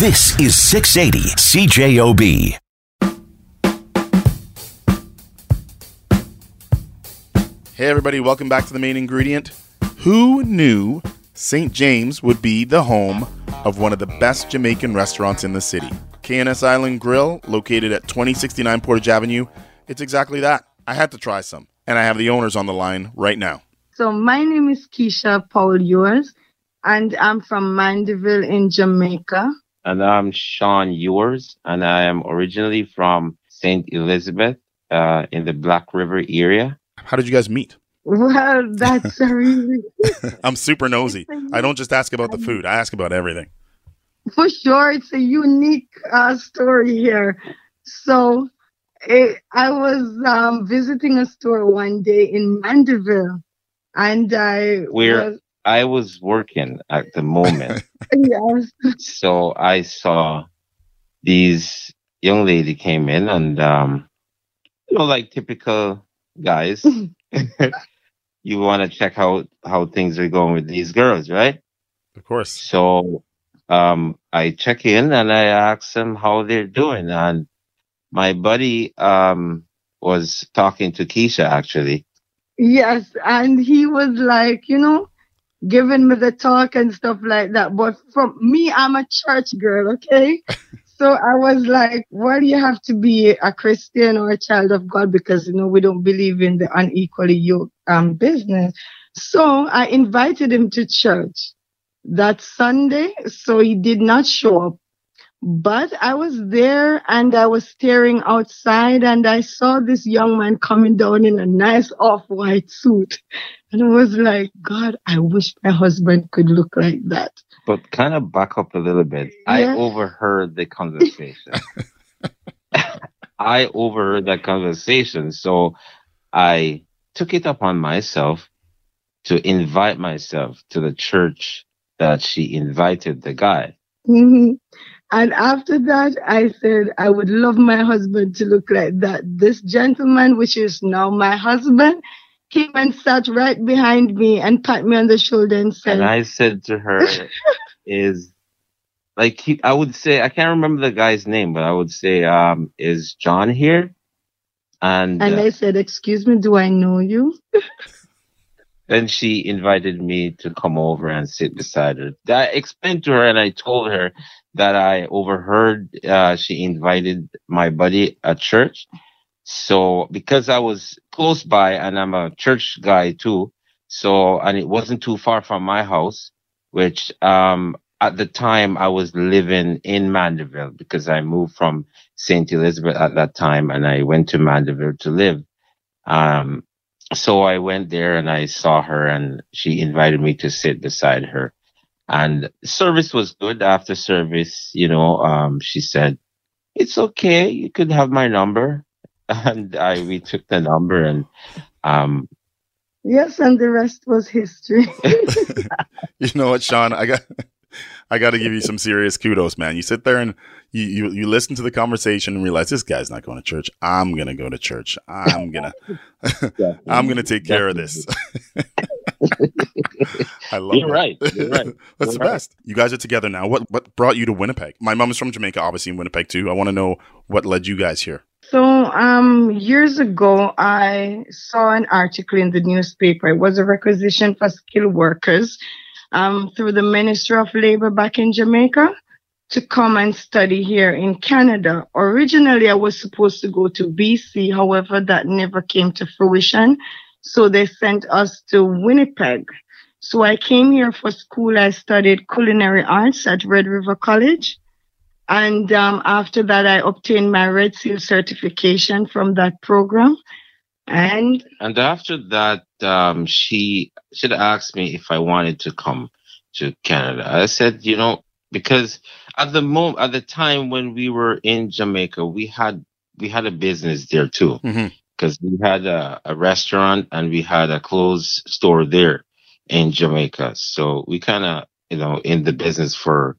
This is 680 CJOB. Hey, everybody, welcome back to the main ingredient. Who knew St. James would be the home of one of the best Jamaican restaurants in the city? K&S Island Grill, located at 2069 Portage Avenue. It's exactly that. I had to try some, and I have the owners on the line right now. So, my name is Keisha Powell-Ewers, and I'm from Mandeville in Jamaica. And I'm Sean Ewers, and I am originally from St. Elizabeth uh, in the Black River area. How did you guys meet? Well, that's a really I'm super nosy. I don't just ask about the food, I ask about everything. for sure it's a unique uh, story here. So eh, I was um, visiting a store one day in Mandeville, and I Where was, I was working at the moment. yes, so I saw these young lady came in and um you know like typical guys. You want to check out how things are going with these girls right? Of course. so um I check in and I ask them how they're doing. And my buddy um was talking to Keisha actually. Yes, and he was like, you know, giving me the talk and stuff like that. But from me, I'm a church girl, okay. So I was like, why do you have to be a Christian or a child of God? Because, you know, we don't believe in the unequally yoked um, business. So I invited him to church that Sunday. So he did not show up. But I was there and I was staring outside and I saw this young man coming down in a nice off-white suit. And I was like, God, I wish my husband could look like that. but kind of back up a little bit. I overheard the conversation. I overheard that conversation. So I took it upon myself to invite myself to the church that she invited the guy. hmm And after that, I said, I would love my husband to look like that. This gentleman, which is now my husband, came and sat right behind me and pat me on the shoulder and said, And I said to her, is like he, I would say, I can't remember the guy's name, but I would say, um, is John here? And, and uh, I said, Excuse me, do I know you? Then she invited me to come over and sit beside her. I explained to her and I told her that I overheard uh, she invited my buddy at church. So because I was close by and I'm a church guy too, so and it wasn't too far from my house, which um at the time I was living in Mandeville because I moved from St. Elizabeth at that time and I went to Mandeville to live. Um so I went there and I saw her and she invited me to sit beside her. And service was good. After service, you know, um, she said, it's okay. You could have my number. And I, we took the number and, um, Yes, and the rest was history. You know what, Sean? I got I got to give you some serious kudos, man. You sit there and you, you you listen to the conversation and realize this guy's not going to church. I'm gonna go to church. I'm gonna I'm gonna take care of this. I love You're that. right. You're right. That's You're the right. best. You guys are together now. What what brought you to Winnipeg? My mom is from Jamaica, obviously in Winnipeg too. I want to know what led you guys here. So, um, years ago, I saw an article in the newspaper. It was a requisition for skilled workers um, through the Ministry of Labor back in Jamaica to come and study here in Canada. Originally, I was supposed to go to BC. However, that never came to fruition. So they sent us to Winnipeg. So I came here for school. I studied culinary arts at Red River College. And um, after that, I obtained my Red Seal certification from that program. And And after that, um, she should asked me if I wanted to come to Canada. I said, you know, because at the moment, at the time when we were in Jamaica, we had we had a business there too, because we had a, a restaurant and we had a clothes store there in Jamaica. So we kind of, you know, in the business for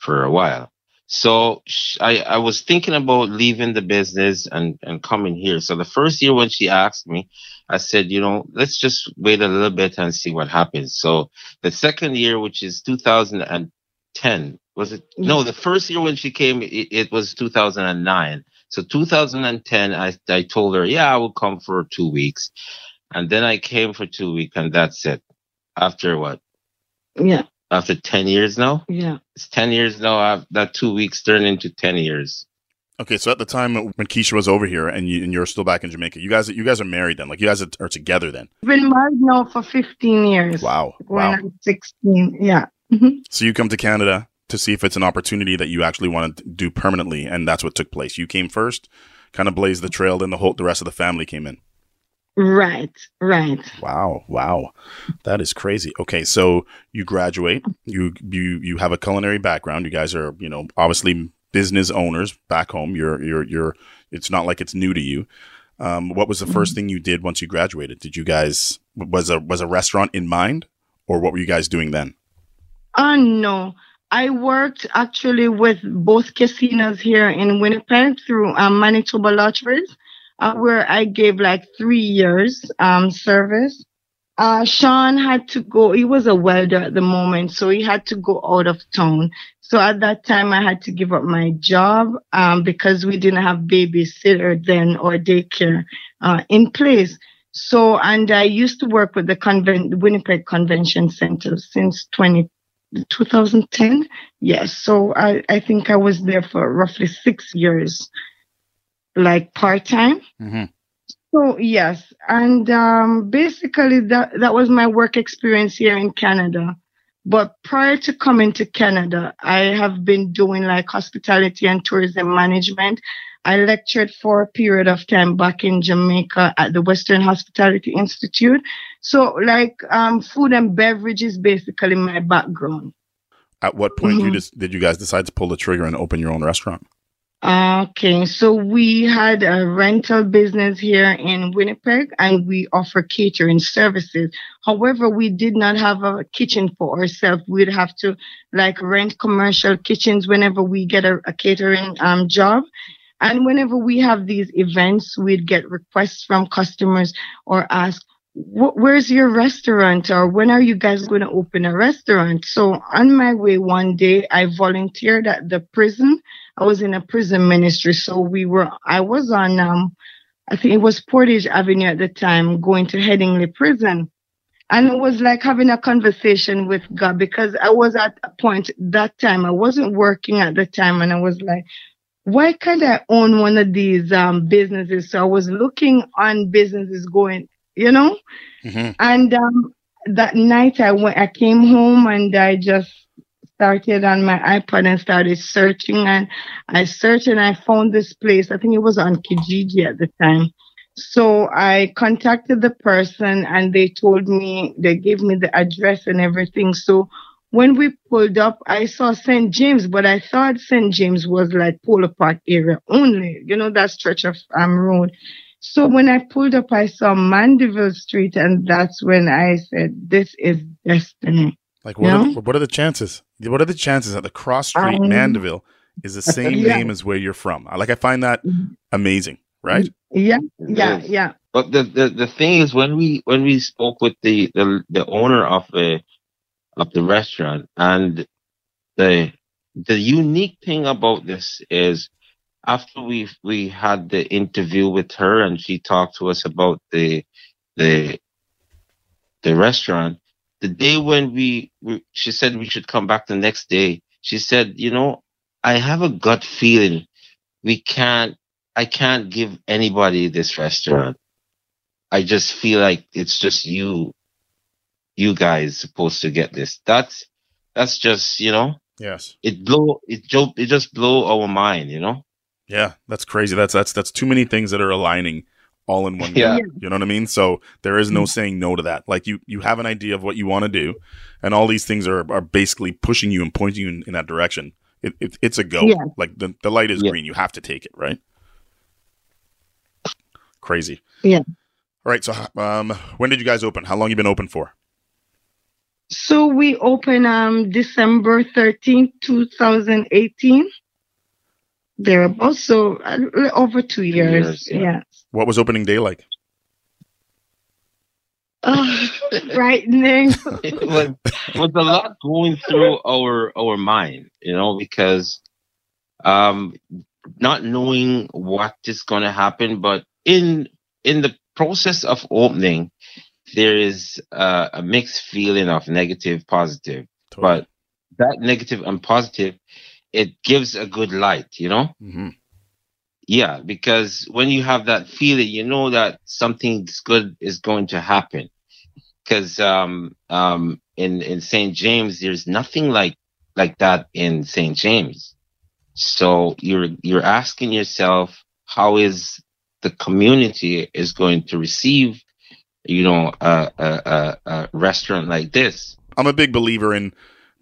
for a while. So I, I was thinking about leaving the business and, and coming here. So the first year when she asked me, I said, you know, let's just wait a little bit and see what happens. So the second year, which is 2010, Was it? Mm-hmm. No, the first year when she came, it, it was 2009. So 2010, I, I told her, yeah, I will come for two weeks. And then I came for two weeks and that's it. After what? Yeah. After 10 years now? Yeah. It's 10 years now. I've, that two weeks turned into 10 years. Okay, so at the time when Keisha was over here and you and you're still back in Jamaica, you guys you guys are married then, like you guys are together then. We've been married now for 15 years. Wow, When wow. I'm 16, yeah. Mhm. So you come to Canada to see if it's an opportunity that you actually want to do permanently, and that's what took place. You came first, kind of blazed the trail, then the whole the rest of the family came in. Right, right. Wow, wow, that is crazy. Okay, so you graduate, you you you have a culinary background. You guys are you know obviously business owners back home. You're you're you're. It's not like it's new to you. Um, what was the first thing you did once you graduated? Did you guys was a was a restaurant in mind, or what were you guys doing then? Oh, no. I worked actually with both casinos here in Winnipeg through um, Manitoba Lotteries, uh, where I gave like three years um, service. Uh, Sean had to go, he was a welder at the moment, so he had to go out of town. So at that time, I had to give up my job um, because we didn't have babysitter then or daycare uh, in place. So, and I used to work with the Winnipeg Convention Center since 20, 2010. Yes. So I, I think I was there for roughly six years, like part time. Mm-hmm. So yes, and um, basically that that was my work experience here in Canada. But prior to coming to Canada, I have been doing like hospitality and tourism management. I lectured for a period of time back in Jamaica at the Western Hospitality Institute. So like um, food and beverage is basically my background. At what point you Mhm. just, did you guys decide to pull the trigger and open your own restaurant? Okay, so we had a rental business here in Winnipeg and we offer catering services. However, we did not have a kitchen for ourselves. We'd have to like rent commercial kitchens whenever we get a, a catering um, job. And whenever we have these events, we'd get requests from customers or ask, where's your restaurant or when are you guys going to open a restaurant? So on my way one day, I volunteered at the prison. I was in a prison ministry. So we were, I was on, um, I think it was Portage Avenue at the time, going to Headingley prison. And it was like having a conversation with God because I was at a point that time, I wasn't working at the time and I was like, why can't I own one of these um, businesses? So I was looking on businesses going, you know, Mm-hmm. and um, that night I went, I came home and I just started on my iPod and started searching. And I searched and I found this place. I think it was on Kijiji at the time. So I contacted the person and they told me, they gave me the address and everything. So when we pulled up, I saw St. James, but I thought St. James was like Polo Park area only, you know, that stretch of um, road. So when I pulled up, I saw Mandeville Street, and that's when I said, "This is destiny." Like, what, are the, what are the chances? What are the chances that the cross street Um, Mandeville is the same yeah. name as where you're from? Like, I find that amazing, right? Yeah, yeah, yeah. But the, the, the thing is when we when we spoke with the, the, the owner of the of the restaurant and the the unique thing about this is after we we had the interview with her and she talked to us about the the the restaurant the day when we, we she said we should come back the next day she said you know i have a gut feeling we can't i can't give anybody this restaurant i just feel like it's just you you guys supposed to get this that's that's just you know Yes. it blow it jo- it just blow our mind you know Yeah, that's crazy. That's that's that's too many things that are aligning all in one yeah. You know what I mean? So there is no mm. saying no to that. Like you you have an idea of what you want to do, and all these things are are basically pushing you and pointing you in, in that direction. It, it, it's a go. Yeah. Like the, the light is yeah. green. You have to take it, right? Crazy. Yeah. All right. So um when did you guys open? How long you been open for? So we open um December 13th, 2018. There are also over two years. years yeah. yeah. What was opening day like? Oh, frightening. it was, was a lot going through our our mind, you know, because um not knowing what is going to happen, but in in the process of opening, there is uh, a mixed feeling of negative, positive, totally. but that negative and positive it gives a good light, you know. hmm Yeah, because when you have that feeling, you know that something good is going to happen. Because um, um, in in St. James, there's nothing like like that in St. James. So you're you're asking yourself, how is the community is going to receive, you know, a a, a, a restaurant like this? I'm a big believer in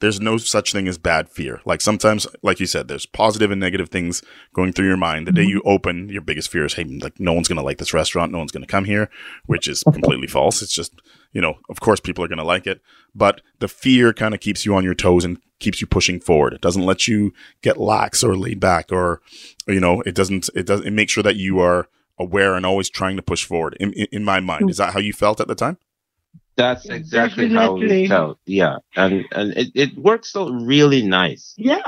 there's no such thing as bad fear. Like sometimes, like you said, there's positive and negative things going through your mind. The day mm-hmm. you open, your biggest fear is, hey, like no one's gonna like this restaurant, no one's gonna come here, which is completely false. It's just, you know, of course people are gonna like it, but the fear kind of keeps you on your toes and keeps you pushing forward. It doesn't let you get lax or laid back, or you know, it doesn't. It does. It makes sure that you are aware and always trying to push forward. In, in, in my mind, is mm. that how you felt at the time? That's exactly how we felt. Yeah, and and it, it works out really nice. Yeah.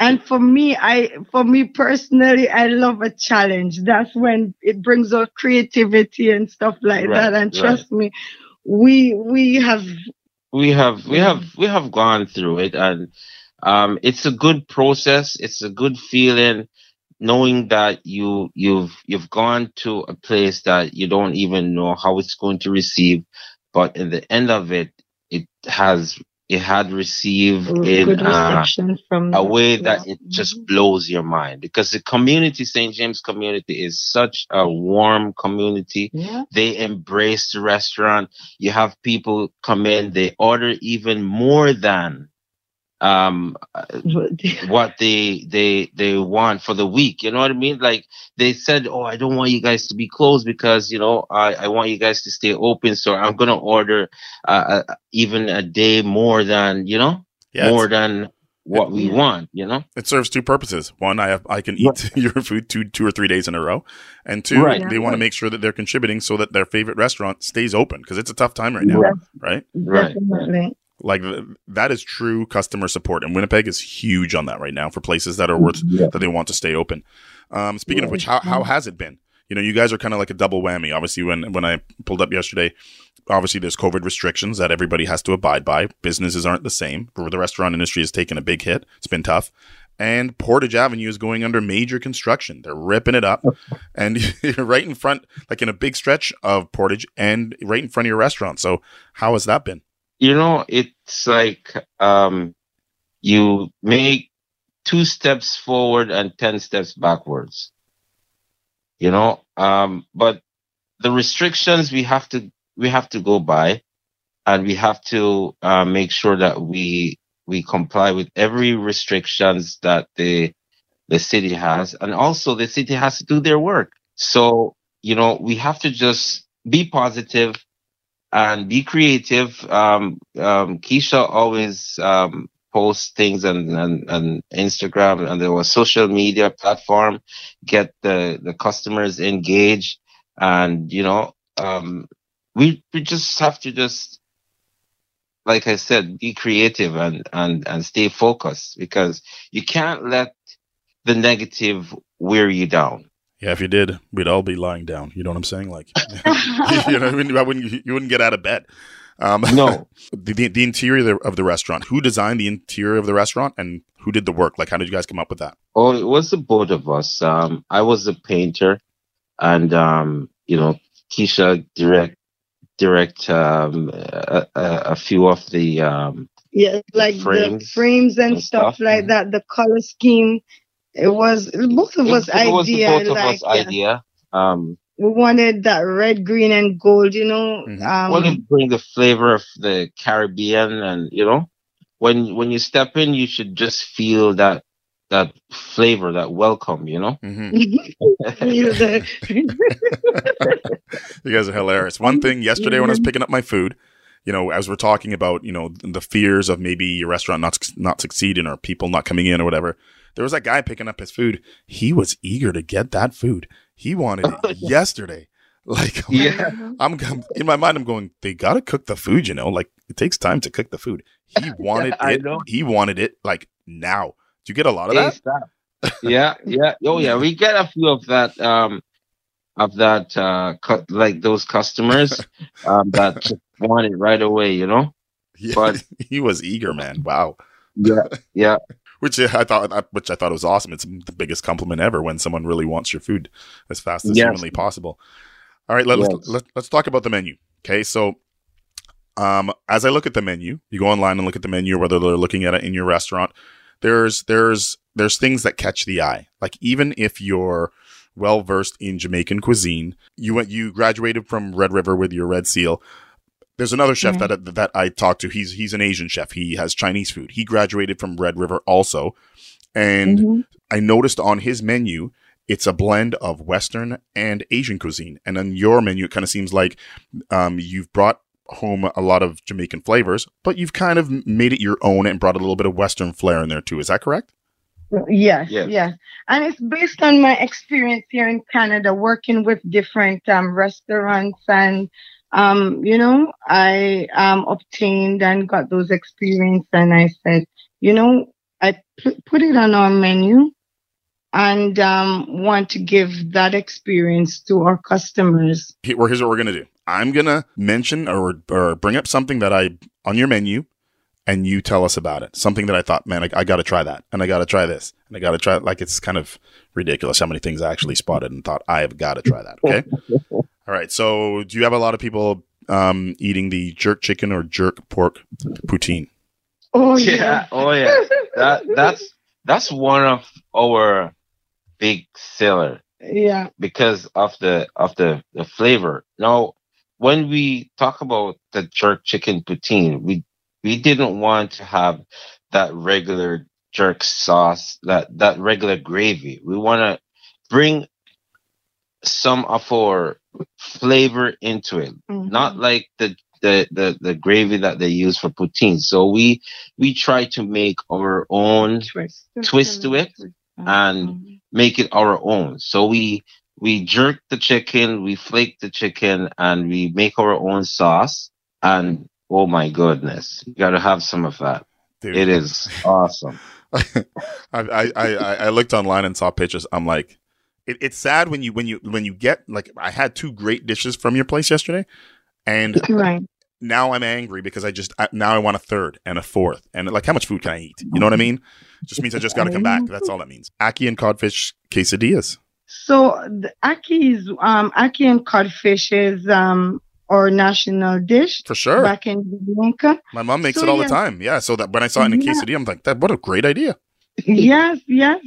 And for me, I, for me personally, I love a challenge. That's when it brings out creativity and stuff like Right, that. And right. trust me, we, we have, we have we have we have gone through it and um it's a good process it's a good feeling knowing that you you've you've gone to a place that you don't even know how it's going to receive but in the end of it it has it had received in uh, from a way that it just Mhm. blows your mind because the community st james community is such a warm community Yeah. they embrace the restaurant. You have people come in, they order even more than um what they they they want for the week. You know what I mean? Like they said, "Oh, I don't want you guys to be closed because you know I I want you guys to stay open. So I'm gonna order uh, uh, even a day more than you know Yeah, more than what we want. You know? it serves two purposes. One, I have I can eat your food two two or three days in a row, and two, Right. they want to make sure that they're contributing so that their favorite restaurant stays open because it's a tough time right now, Yes. right? Right. Definitely. Like th- that is true customer support, and Winnipeg is huge on that right now for places that are worth Yeah. that they want to stay open. Um, speaking of which, how how has it been? You know, you guys are kind of like a double whammy. Obviously, when when I pulled up yesterday, obviously there's COVID restrictions that everybody has to abide by. Businesses aren't the same. The restaurant industry has taken a big hit. It's been tough. And Portage Avenue is going under major construction. They're ripping it up, and you're right in front, like in a big stretch of Portage, and right in front of your restaurant. So, how has that been? You know it's like um you make two steps forward and 10 steps backwards. You know um but the restrictions we have to we have to go by and we have to uh, make sure that we we comply with every restrictions that the the city has. And also the city has to do their work. So you know we have to just be positive and be creative. Um, um, Keisha always um, posts things on, and, and Instagram and there was social media platform, get the, the customers engaged. And, you know, um, we, we just have to just, like I said, be creative and, and, and stay focused because you can't let the negative wear you down. Yeah, if you did, we'd all be lying down. You know what I'm saying? Like, you know, I mean, I wouldn't, you wouldn't get out of bed. Um, No, the, the, the interior of the, restaurant. Who designed the interior of the restaurant, and who did the work? Like, how did you guys come up with that? Oh, it was the both of us. Um, I was a painter, and um, you know, Keisha direct direct um, a, a, a few of the um, Yeah, like the Frames frames and, and stuff, stuff. like Mhm. that. The color scheme. It was both of us it, it was idea. both of like, us idea. Um, We wanted that red, green, and gold. You know. Mhm. Um, wanted to bring the flavor of the Caribbean, and you know, when when you step in, you should just feel that that flavor, that welcome. You know. Mm-hmm. You guys are hilarious. One thing yesterday when I was picking up my food, you know, as we're talking about, you know, the fears of maybe your restaurant not not succeeding or people not coming in or whatever, there was that guy picking up his food. He was eager to get that food. He wanted it yesterday. Like, Yeah. I'm I'm- in my mind. I'm going. They gotta cook the food, you know. Like it takes time to cook the food. He wanted I it. He wanted it like now. Do you get a lot of that? Yeah, yeah. Oh yeah, we get a few of that um of that uh cu- like those customers um that want it right away, you know? Yeah, But- he was eager, man. Wow. Yeah. Yeah. Which I thought, which I thought was awesome. It's the biggest compliment ever when someone really wants your food as fast as Yes. humanly possible. All right, let, us Yes. let, let's talk about the menu. Okay, so um, as I look at the menu, you go online and look at the menu, whether they're looking at it in your restaurant. There's there's there's things that catch the eye. Like even if you're well versed in Jamaican cuisine, you went you graduated from Red River with your Red Seal. There's another chef Yeah. that that I talked to. He's he's an Asian chef. He has Chinese food. He graduated from Red River also, and Mhm. I noticed on his menu, it's a blend of Western and Asian cuisine. And on your menu, it kind of seems like um, you've brought home a lot of Jamaican flavors, but you've kind of made it your own and brought a little bit of Western flair in there too. Is that correct? Yes, Yes. yes. And it's based on my experience here in Canada, working with different um, restaurants. And, um, you know, I um, obtained and got those experience. And I said, you know, I put it on our menu and um, want to give that experience to our customers. Here, well, here's what we're gonna do. I'm gonna mention or or bring up something that I on your menu, and you tell us about it. Something that I thought, man, I, I got to try that, and I got to try this, and I got to try. Like it's kind of ridiculous how many things I actually spotted and thought I have got to try that. Okay. All right. So, do you have a lot of people um, eating the jerk chicken or jerk pork poutine? Oh, Yeah. yeah. Oh yeah. That that's that's one of our big seller yeah. because of the of the, the flavor. Now, when we talk about the jerk chicken poutine, we we didn't want to have that regular jerk sauce, that that regular gravy. We want to bring some of our flavor into it, Mhm. not like the the, the the gravy that they use for poutine. So we we try to make our own twist, twist to it and make it our own. So we we jerk the chicken, we flake the chicken, and we make our own sauce. And oh my goodness, you gotta have some of that. Dude, It is awesome. I, I, I, I looked online and saw pictures. I'm like, it, it's sad when you when you when you get like I had two great dishes from your place yesterday, and right. now I'm angry because I just I, now I want a third and a fourth and like how much food can I eat? You know what I mean? Just means I just got to come back. That's all that means. Ackee and codfish quesadillas. So the ackee is um ackee and codfish is um our national dish For sure. back in Jamaica. My mom makes So, it all the time. Yeah. So that when I saw it in a Yeah. quesadilla, I'm like, that what a great idea. yes, yes.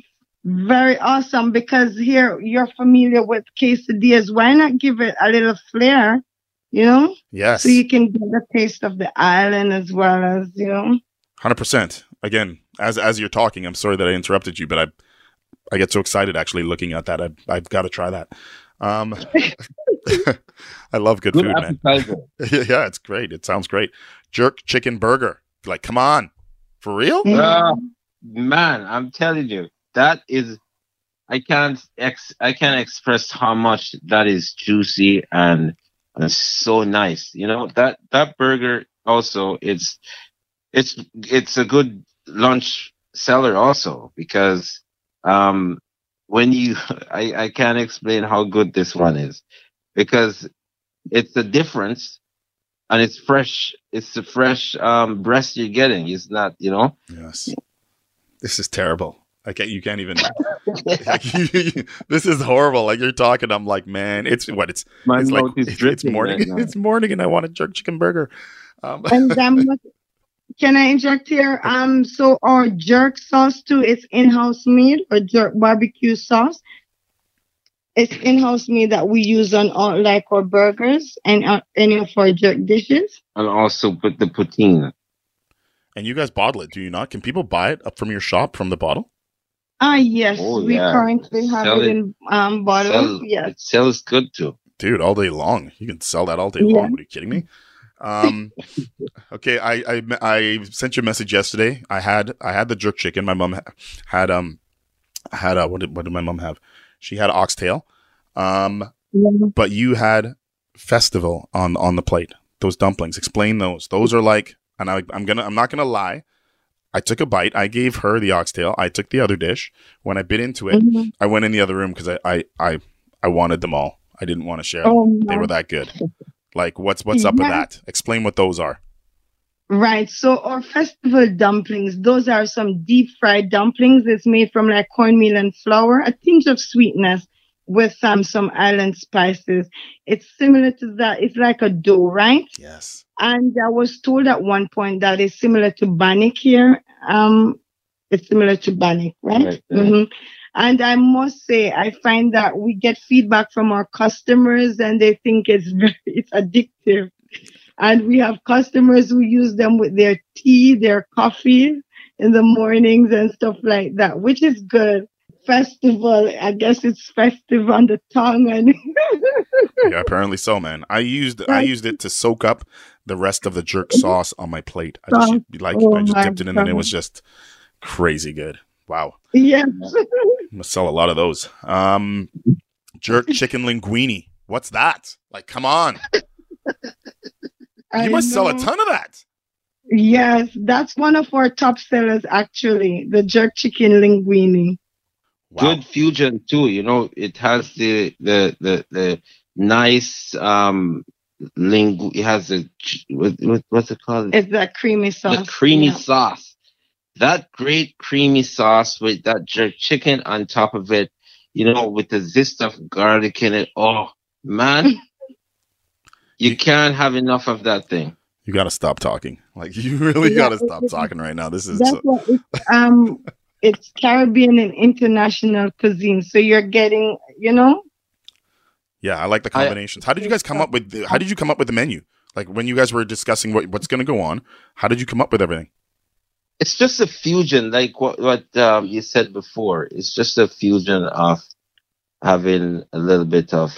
Very awesome because here you're familiar with quesadillas. Why not give it a little flair? You know? Yes. So you can get a taste of the island as well as, you know. Hundred percent. Again, as as you're talking, I'm sorry that I interrupted you, but I I get so excited actually looking at that. I I've got to try that. Um, I love good, Good food, man. yeah, it's great. It sounds great. Jerk chicken burger. Like, come on, for real? Ah, man, I'm telling you, that is I can't ex I can't express how much that is juicy and, and so nice. You know, that that burger also it's it's it's a good lunch seller also because um when you I, I can't explain how good this one is because it's the difference and it's fresh it's the fresh um breast you're getting it's not you know Yes. This is terrible. I can't. You can't even. like, this is horrible. Like you're talking, I'm like, man, it's what it's. my it's like mouth is it's, it's morning. right it's morning, and I want a jerk chicken burger. Um, And um, can I inject here? Um, so our jerk sauce too is in-house made or jerk barbecue sauce. It's in-house made that we use on all like our burgers and uh, any of our jerk dishes. and also put the poutine and you guys bottle it, do you not? Can people buy it up from your shop from the bottle? Ah, yes, Oh, we yeah. currently have Sell it it. in um bottles. Sell- Yes. it sells good too Dude, all day long. You can sell that all day Yeah. long. What are you kidding me? Um, okay, I, I I sent you a message yesterday. I had I had the jerk chicken. My mom ha- had um had uh what did what did my mom have? She had oxtail. Um, Yeah. but you had festival on on the plate. Those dumplings. Explain those. Those are like, and I, I'm gonna, I'm not gonna lie. I took a bite. I gave her the oxtail. I took the other dish. When I bit into it, Mhm. I went in the other room because I, I, I, I wanted them all. I didn't want to share them. Oh, They were that good. Like, what's what's up with that? Explain what those are. Right. So our festival dumplings, those are some deep fried dumplings. It's made from like cornmeal and flour, a tinge of sweetness with um, some island spices. It's similar to that. It's like a dough, right? Yes. And I was told at one point that it's similar to bannock here. Um, it's similar to bannock, right? Right, hmm And I must say, I find that we get feedback from our customers, and they think it's very, it's addictive. And we have customers who use them with their tea, their coffee in the mornings and stuff like that, which is good. Festival, I guess it's festive on the tongue and Yeah, apparently so, man. I used I used it to soak up the rest of the jerk sauce on my plate. I just like Oh I just dipped it in and it was just crazy good. Wow. yes. I'm gonna sell a lot of those. Um jerk chicken linguine. What's that? Like, come on. You must sell a ton of that. Yes, that's one of our top sellers actually, the jerk chicken linguine. Wow. Good fusion too. You know, it has the the the the nice um lingu. It has a ch- what, what what's it called? It's that creamy sauce. the creamy yeah. sauce. That great creamy sauce with that jerk chicken on top of it, you know, with the zest of garlic in it. Oh man, you can't have enough of that thing. You gotta stop talking. Like you really Yeah, gotta stop talking right now. This is That's what um it's Caribbean and international cuisine. So you're getting, you know, Yeah, I like the I- combinations. how did you guys come up with the, how did you come up with the menu? Like when you guys were discussing what what's gonna go on, how did you come up with everything? It's just a fusion, like what what um, you said before. It's just a fusion of having a little bit of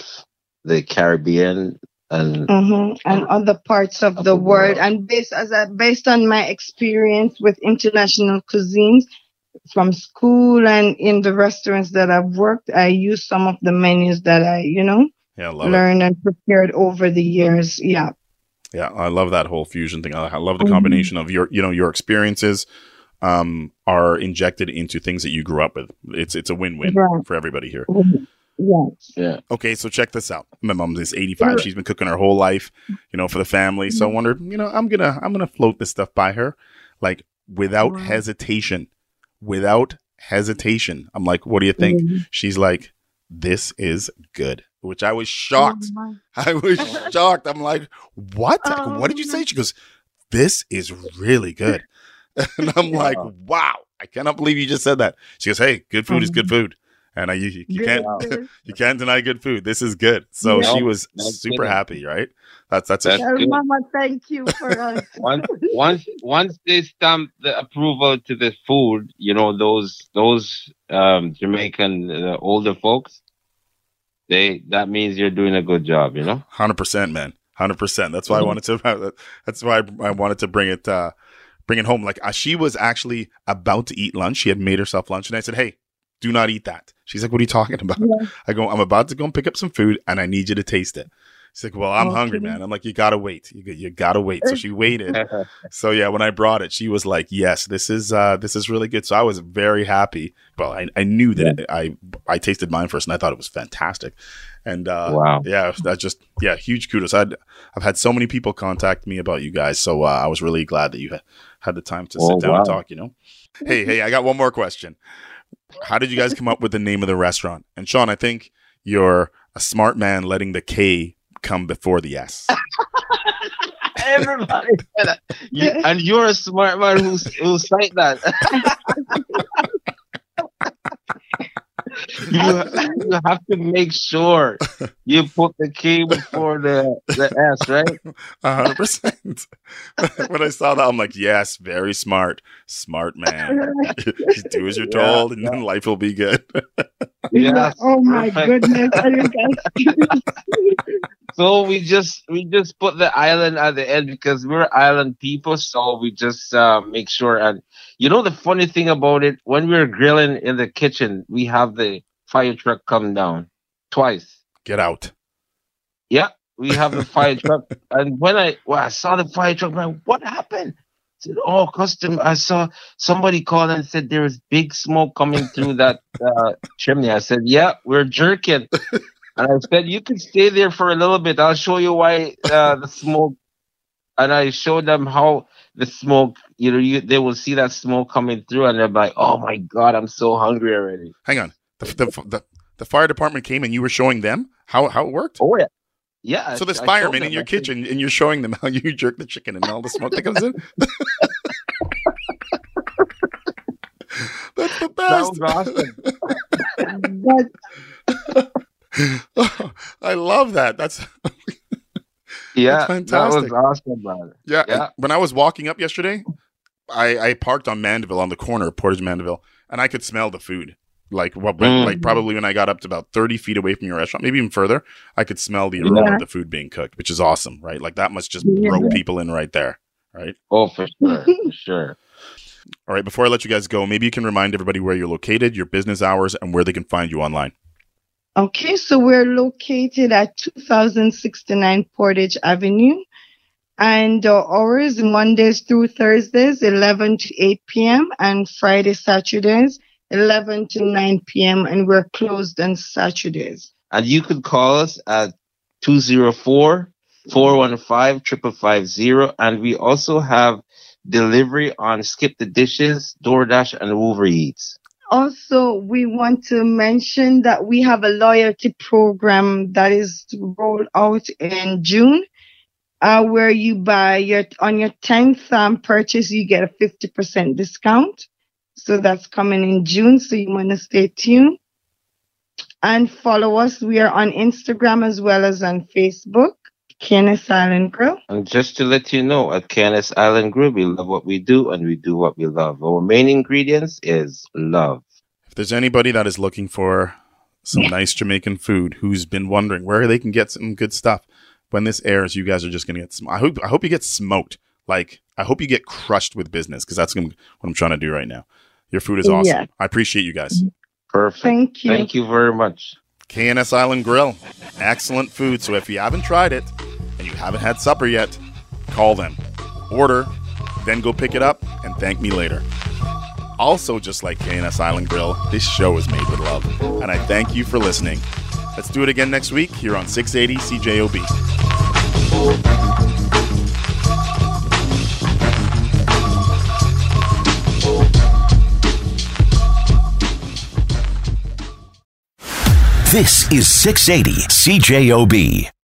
the Caribbean and mhm, and other parts of Of the the world. world. And based as a, based on my experience with international cuisines from school and in the restaurants that I've worked, I use some of the menus that I, you know, Yeah, I love it. learned and prepared over the years. Yeah. Yeah, I love that whole fusion thing. I I love the Mhm. combination of your, you know, your experiences um, are injected into things that you grew up with. It's it's a win-win Right. for everybody here. Yes. yeah. Okay, so check this out. My mom is 85. She's been cooking her whole life, you know, for the family. So I wondered, you know, I'm gonna I'm gonna float this stuff by her, like without hesitation, without hesitation. I'm like, what do you think? Mhm. She's like, this is good, which I was shocked. Oh, I was shocked. I'm like, what? I go, Oh, what did you say? She goes, this is really good. And I'm like, Wow. wow, I cannot believe you just said that. She goes, hey, good food is good food. And I, you, you can't, you can't deny good food. This is good. So Yeah. she was That's super good. happy, right? That's, that's, That's a, Tell good. Mama, thank you for us. once once once they stamp the approval to the food, you know those those um, Jamaican uh, older folks, they that means you're doing a good job. You know. hundred percent, man. Hundred percent. That's why I wanted to. That's why I wanted to bring it, uh, bring it home. Like uh, she was actually about to eat lunch. She had made herself lunch, and I said, "Hey, do not eat that." She's like, "What are you talking about?" Yeah. I go, "I'm about to go and pick up some food, and I need you to taste it." She's like, "Well, I'm Okay. hungry, man." I'm like, "You gotta wait. You, you gotta wait." So she waited. So yeah, when I brought it, she was like, "Yes, this is uh, this is really good." So I was very happy. Well, I, I knew that it, I I tasted mine first, and I thought it was fantastic. And uh, Wow. yeah, that just yeah, huge kudos. I'd I've had so many people contact me about you guys, so uh, I was really glad that you had, had the time to sit Oh, down wow. and talk. You know, hey hey, I got one more question. How did you guys come up with the name of the restaurant? And Sean, I think you're a smart man, letting the K come before the S. Everybody, said that. You, and you're a smart man who's who cite that. you, you have to make sure you put the K before the the S, right? Hundred percent. When I saw that, I'm like, yes, very smart, smart man. Just do as you're Yeah, told, and then life will be good. Yes, oh my perfect. goodness. Are you guys So we just we just put the island at the end because we're island people, so we just uh, make sure. And you know the funny thing about it, when we're grilling in the kitchen, we have the fire truck come down twice. Get out. Yeah, we have the fire truck. And when I when I saw the fire truck, man, what happened? I said, oh, custom. I saw somebody called and said there was big smoke coming through that uh, chimney. I said, yeah, we're jerking. and I said, you can stay there for a little bit. I'll show you why uh, the smoke. And I showed them how the smoke, you know, you, they will see that smoke coming through and they're like, oh my God, I'm so hungry already. Hang on. The, the, the, the fire department came and you were showing them how, how it worked? Oh, yeah. Yeah. So there's firemen in your kitchen and you're showing them how you jerk the chicken and all the smoke that comes in? That's the best. That awesome. I love that. That's yeah, That's fantastic. that was awesome, brother. yeah. Yeah. When I was walking up yesterday, I, I parked on Mandeville on the corner Portage Mandeville, and I could smell the food. Like what? when- Mm. Like probably when I got up to about thirty feet away from your restaurant, maybe even further, I could smell the aroma Yeah. of the food being cooked, which is awesome, right? Like that must just Yeah. people in right there, right? Oh, for sure, for sure. All right. Before I let you guys go, maybe you can remind everybody where you're located, your business hours, and where they can find you online. Okay, so we're located at 2069 Portage Avenue. And our hours Mondays through Thursdays, 11 to 8 p.m. and Friday, Saturdays, 11 to 9 p.m. And we're closed on Saturdays. And you could call us at 204 415 5550. And we also have delivery on Skip the Dishes, DoorDash, and Uber Eats. Also, we want to mention that we have a loyalty program that is rolled out in June, uh, where you buy your on your 10th um, purchase, you get a 50% discount. So that's coming in June. So you want to stay tuned and follow us. We are on Instagram as well as on Facebook, K&S Island Grill. And just to let you know, at K&S Island Grill, we love what we do and we do what we love. Our main ingredients is love. If there's anybody that is looking for some nice Jamaican food, who's been wondering where they can get some good stuff, when this airs, you guys are just gonna get. Sm- I hope. I hope you get smoked. Like I hope you get crushed with business because that's gonna, what I'm trying to do right now. Your food is awesome. Yeah. I appreciate you guys. Perfect. Thank you. Thank you very much. K&S Island Grill, excellent food. So if you haven't tried it and you haven't had supper yet, call them, order, then go pick it up and thank me later. Also, just like K&S Island Grill, this show is made with love, and I thank you for listening. Let's do it again next week here on 680 CJOB. This is 680 CJOB.